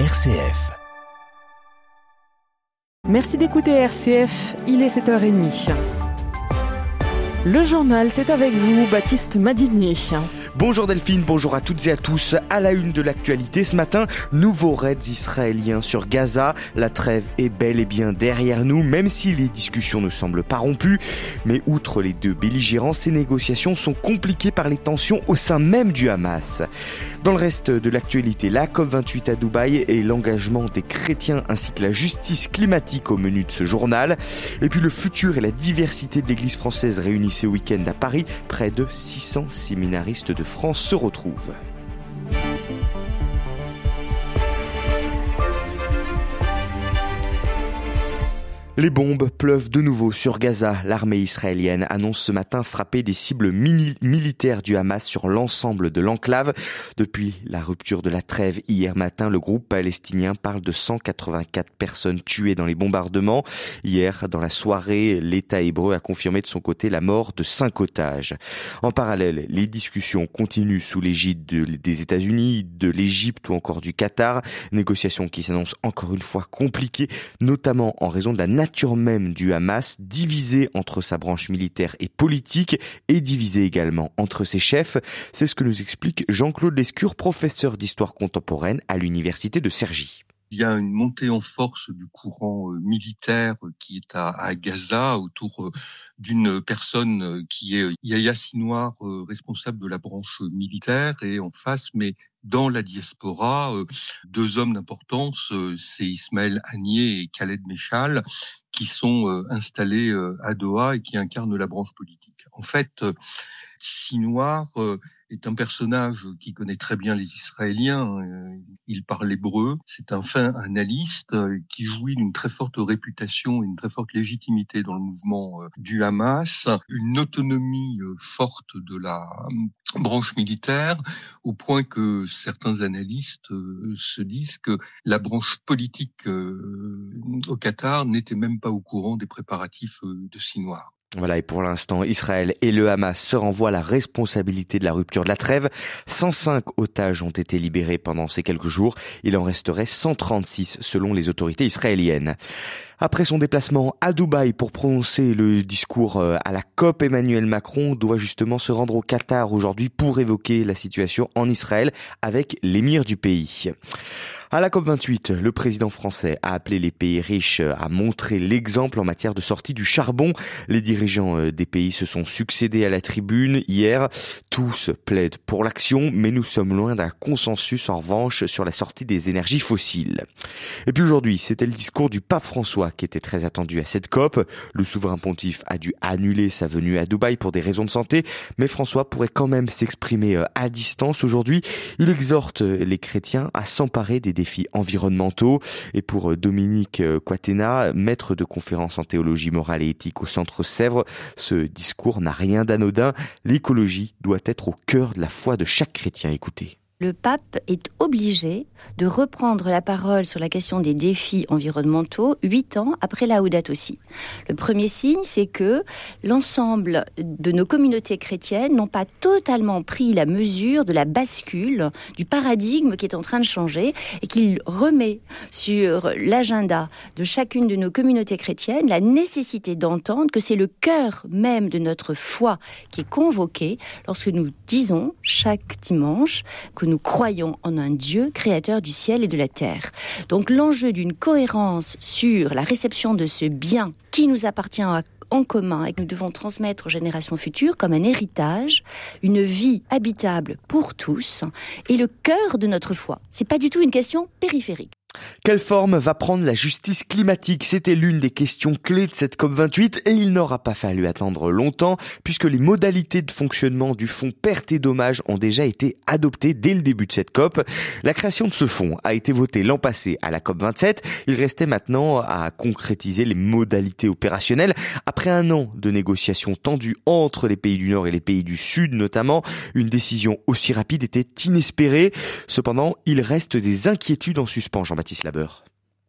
RCF. Merci d'écouter RCF, il est 7h30. Le journal, c'est avec vous, Baptiste Madinier. Bonjour Delphine, bonjour à toutes et à tous. À la une de l'actualité ce matin, nouveaux raids israéliens sur Gaza. La trêve est bel et bien derrière nous, même si les discussions ne semblent pas rompues. Mais outre les deux belligérants, ces négociations sont compliquées par les tensions au sein même du Hamas. Dans le reste de l'actualité, la COP28 à Dubaï et l'engagement des chrétiens ainsi que la justice climatique au menu de ce journal. Et puis le futur et la diversité de l'église française réunis ce week-end à Paris. Près de 600 séminaristes de France se retrouvent. Les bombes pleuvent de nouveau sur Gaza. L'armée israélienne annonce ce matin frapper des cibles militaires du Hamas sur l'ensemble de l'enclave. Depuis la rupture de la trêve hier matin, le groupe palestinien parle de 184 personnes tuées dans les bombardements. Hier, dans la soirée, l'État hébreu a confirmé de son côté la mort de cinq otages. En parallèle, les discussions continuent sous l'égide des États-Unis, de l'Égypte ou encore du Qatar. Négociations qui s'annoncent encore une fois compliquées, notamment en raison de la nature même du Hamas, divisé entre sa branche militaire et politique et divisé également entre ses chefs. C'est ce que nous explique Jean-Claude Lescure, professeur d'histoire contemporaine à l'université de Cergy il y a une montée en force du courant euh, militaire euh, qui est à, Gaza autour euh, d'une personne qui est Yahya Sinoir, responsable de la branche militaire, et en face, mais dans la diaspora, deux hommes d'importance, c'est Ismaël Agnier et Khaled Meshal, qui sont installés à Doha et qui incarnent la branche politique. En fait, Sinoir est un personnage qui connaît très bien les Israéliens. Euh, il parle hébreu. C'est un fin analyste euh, qui jouit d'une très forte réputation et une très forte légitimité dans le mouvement euh, du Hamas, une autonomie forte de la branche militaire, au point que certains analystes se disent que la branche politique au Qatar n'était même pas au courant des préparatifs de Sinoir. Voilà, et pour l'instant, Israël et le Hamas se renvoient la responsabilité de la rupture de la trêve. 105 otages ont été libérés pendant ces quelques jours. Il en resterait 136 selon les autorités israéliennes. Après son déplacement à Dubaï pour prononcer le discours euh, à la COP, Emmanuel Macron doit justement se rendre au Qatar aujourd'hui pour évoquer la situation en Israël avec l'émir du pays. À la COP28, le président français a appelé les pays riches à montrer l'exemple en matière de sortie du charbon. Les dirigeants euh, des pays se sont succédés à la tribune hier. Tous plaident pour l'action, mais nous sommes loin d'un consensus en revanche sur la sortie des énergies fossiles. Et puis aujourd'hui, c'était le discours du pape François qui était très attendu à cette COP. Le souverain pontife a dû annuler sa venue à Dubaï pour des raisons de santé, mais François pourrait quand même s'exprimer euh, à distance aujourd'hui. Il exhorte les chrétiens à s'emparer des défis environnementaux. Et pour euh, Dominique euh, Quatena, maître de conférence en théologie morale et éthique au Centre Sèvres, ce discours n'a rien d'anodin. L'écologie doit être au cœur de la foi de chaque chrétien. Écoutez le pape est obligé de reprendre la parole sur la question des défis environnementaux huit ans après la Laudato aussi. Le premier signe, c'est que l'ensemble de nos communautés chrétiennes n'ont pas totalement pris la mesure de la bascule, du paradigme qui est en train de changer et qu'il remet sur l'agenda de chacune de nos communautés chrétiennes la nécessité d'entendre que c'est le cœur même de notre foi qui est convoqué lorsque nous disons chaque dimanche que nous croyons en un Dieu créateur du ciel et de la terre. Donc l'enjeu d'une cohérence sur la réception de ce bien qui nous appartient en commun et que nous devons transmettre aux générations futures comme un héritage, une vie habitable pour tous et le cœur de notre foi. C'est pas du tout une question périphérique. Quelle forme va prendre la justice climatique C'était l'une des questions clés de cette COP28 et il n'aura pas fallu attendre longtemps puisque les modalités de fonctionnement du fonds pertes et dommages ont déjà été adoptées dès le début de cette COP. La création de ce fonds a été votée l'an passé à la COP27. Il restait maintenant à concrétiser les modalités opérationnelles. Après un an de négociations tendues entre les pays du Nord et les pays du Sud notamment, une décision aussi rapide était inespérée. Cependant, il reste des inquiétudes en suspens, Jean-Baptiste.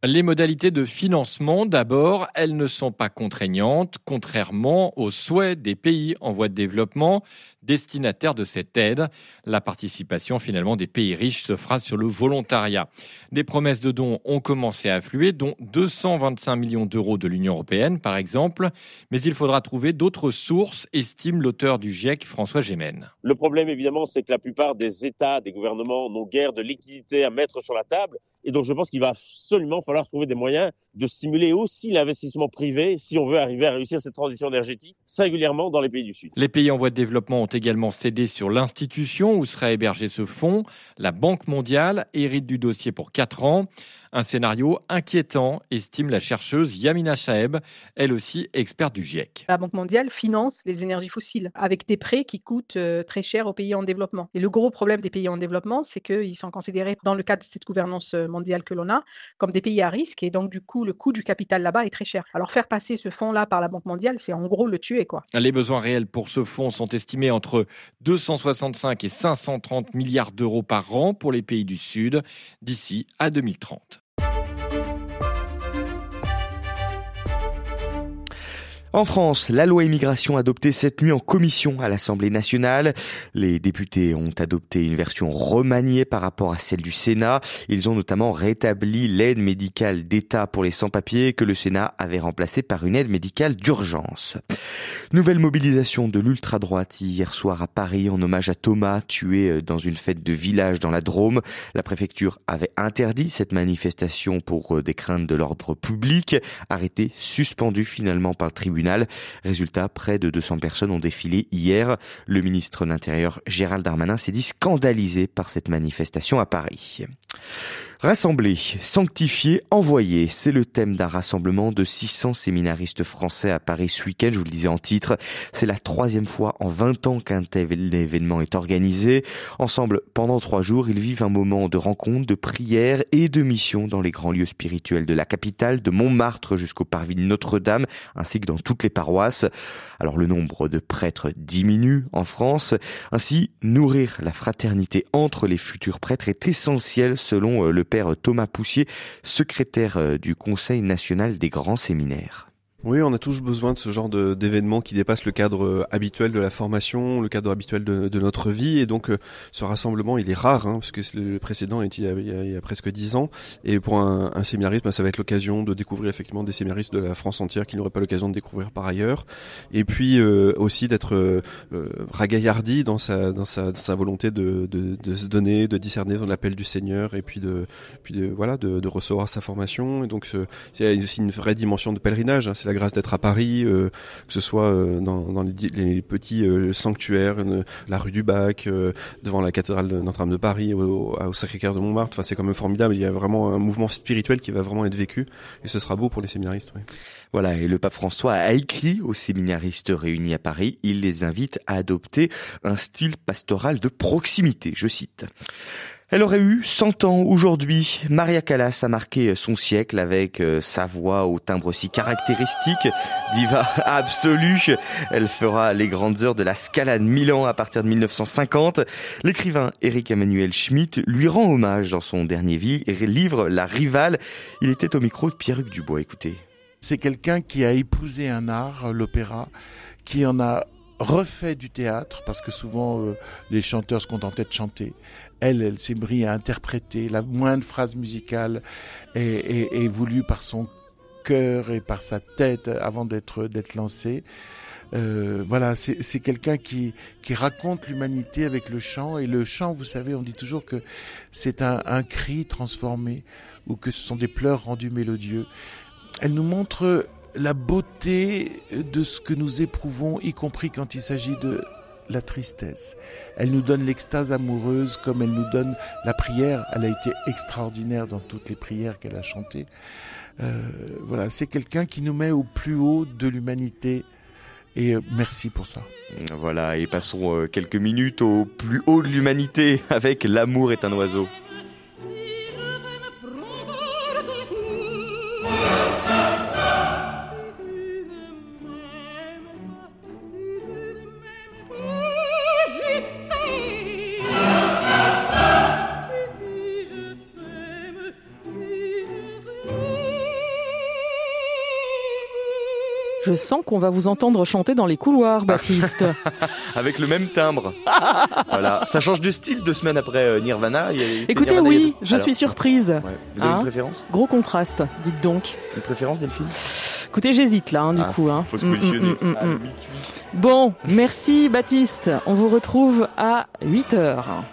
Les modalités de financement, d'abord, elles ne sont pas contraignantes, contrairement aux souhaits des pays en voie de développement. destinataires de cette aide. La participation finalement des pays riches se fera sur le volontariat. Des promesses de dons ont commencé à affluer, dont 225 millions d'euros de l'Union européenne par exemple, mais il faudra trouver d'autres sources, estime l'auteur du GIEC François Gémen. Le problème évidemment c'est que la plupart des États, des gouvernements n'ont guère de liquidités à mettre sur la table et donc je pense qu'il va absolument falloir trouver des moyens de stimuler aussi l'investissement privé si on veut arriver à réussir cette transition énergétique, singulièrement dans les pays du Sud. Les pays en voie de développement ont également cédé sur l'institution où sera hébergé ce fonds. La Banque mondiale hérite du dossier pour 4 ans. Un scénario inquiétant, estime la chercheuse Yamina Shaeb, elle aussi experte du GIEC. La Banque mondiale finance les énergies fossiles avec des prêts qui coûtent euh, très cher aux pays en développement. Et le gros problème des pays en développement, c'est qu'ils sont considérés dans le cadre de cette gouvernance euh, mondiale que l'on a comme des pays à risque et donc du coup le coût du capital là-bas est très cher. Alors faire passer ce fonds-là par la Banque mondiale, c'est en gros le tuer quoi. Les besoins réels pour ce fonds sont estimés entre 265 et 530 milliards d'euros par an pour les pays du Sud d'ici à 2030. En France, la loi immigration adoptée cette nuit en commission à l'Assemblée nationale. Les députés ont adopté une version remaniée par rapport à celle du Sénat. Ils ont notamment rétabli l'aide médicale d'État pour les sans-papiers que le Sénat avait remplacée par une aide médicale d'urgence. Nouvelle mobilisation de l'ultra-droite hier soir à Paris en hommage à Thomas, tué dans une fête de village dans la Drôme. La préfecture avait interdit cette manifestation pour des craintes de l'ordre public, arrêté, suspendu finalement par le tribunal Résultat, près de 200 personnes ont défilé hier. Le ministre de l'Intérieur Gérald Darmanin s'est dit scandalisé par cette manifestation à Paris. Rassembler, sanctifier, envoyer, c'est le thème d'un rassemblement de 600 séminaristes français à Paris ce week-end, je vous le disais en titre. C'est la troisième fois en 20 ans qu'un tel événement est organisé. Ensemble, pendant trois jours, ils vivent un moment de rencontre, de prière et de mission dans les grands lieux spirituels de la capitale, de Montmartre jusqu'au parvis de Notre-Dame, ainsi que dans toutes les paroisses. Alors le nombre de prêtres diminue en France. Ainsi, nourrir la fraternité entre les futurs prêtres est essentiel selon euh, le Thomas Poussier, secrétaire euh, du Conseil national des grands séminaires. Oui, on a tous besoin de ce genre d'événements qui dépassent le cadre euh, habituel de la formation, le cadre habituel de, notre vie. Et donc, euh, ce rassemblement, il est rare, hein, parce que le précédent est il y a, il y a, presque dix ans. Et pour un, un séminariste, bah, ça va être l'occasion de découvrir effectivement des séminaristes de la France entière qui n'auraient pas l'occasion de découvrir par ailleurs. Et puis euh, aussi d'être euh, ragaillardi dans sa, dans sa, sa volonté de, de, de, se donner, de discerner dans l'appel du Seigneur, et puis de, puis de voilà, de, recevoir sa formation. Et donc, c'est aussi une vraie dimension de pèlerinage. Hein, c'est grâce d'être à Paris, euh, que ce soit euh, dans, les, petits euh, sanctuaires, la rue du Bac, devant la cathédrale de Notre-Dame de Paris, au, Sacré-Cœur de Montmartre. Enfin, c'est quand même formidable. Il y a vraiment un mouvement spirituel qui va vraiment être vécu, et ce sera beau pour les séminaristes. Voilà, et le pape François a écrit aux séminaristes réunis à Paris, il les invite à adopter un style pastoral de proximité, je cite. Elle aurait eu 100 ans aujourd'hui. Maria Callas a marqué son siècle avec euh, sa voix au timbre si caractéristique, diva absolue. Elle fera les grandes heures de la Scala de Milan à partir de 1950. L'écrivain Eric Emmanuel Schmitt lui rend hommage dans son dernier livre La Rivale. Il était au micro de Pierre-Hugues Dubois. Écoutez. C'est quelqu'un qui a épousé un art, l'opéra, qui en a refait du théâtre parce que souvent euh, les chanteurs se contentaient de chanter. Elle, elle s'est pris à interpréter. La moindre phrase musicale est, est, est voulue par son cœur et par sa tête avant d'être d'être lancée. Euh, voilà, c'est quelqu'un qui, qui raconte l'humanité avec le chant. Et le chant, vous savez, on dit toujours que c'est un, un cri transformé ou que ce sont des pleurs rendus mélodieux. Elle nous montre la beauté de ce que nous éprouvons, y compris quand il s'agit de la tristesse. Elle nous donne l'extase amoureuse comme elle nous donne la prière. Elle a été extraordinaire dans toutes les prières qu'elle a chantées. Euh, voilà, c'est quelqu'un qui nous met au plus haut de l'humanité. Et euh, merci pour ça. Voilà, et passons euh, quelques minutes au plus haut de l'humanité avec L'amour est un oiseau. Je sens qu'on va vous entendre chanter dans les couloirs, Baptiste. Avec le même timbre. voilà. Ça change de style deux semaines après euh, Nirvana. Écoutez, oui, je suis surprise. Vous avez une hein préférence Gros contraste, dites donc. Une préférence, Delphine Écoutez, j'hésite là, hein, du ah, coup. Hein. Faut se positionner. Mm, mm, mm, bon, merci Baptiste. On vous retrouve à 8 heures.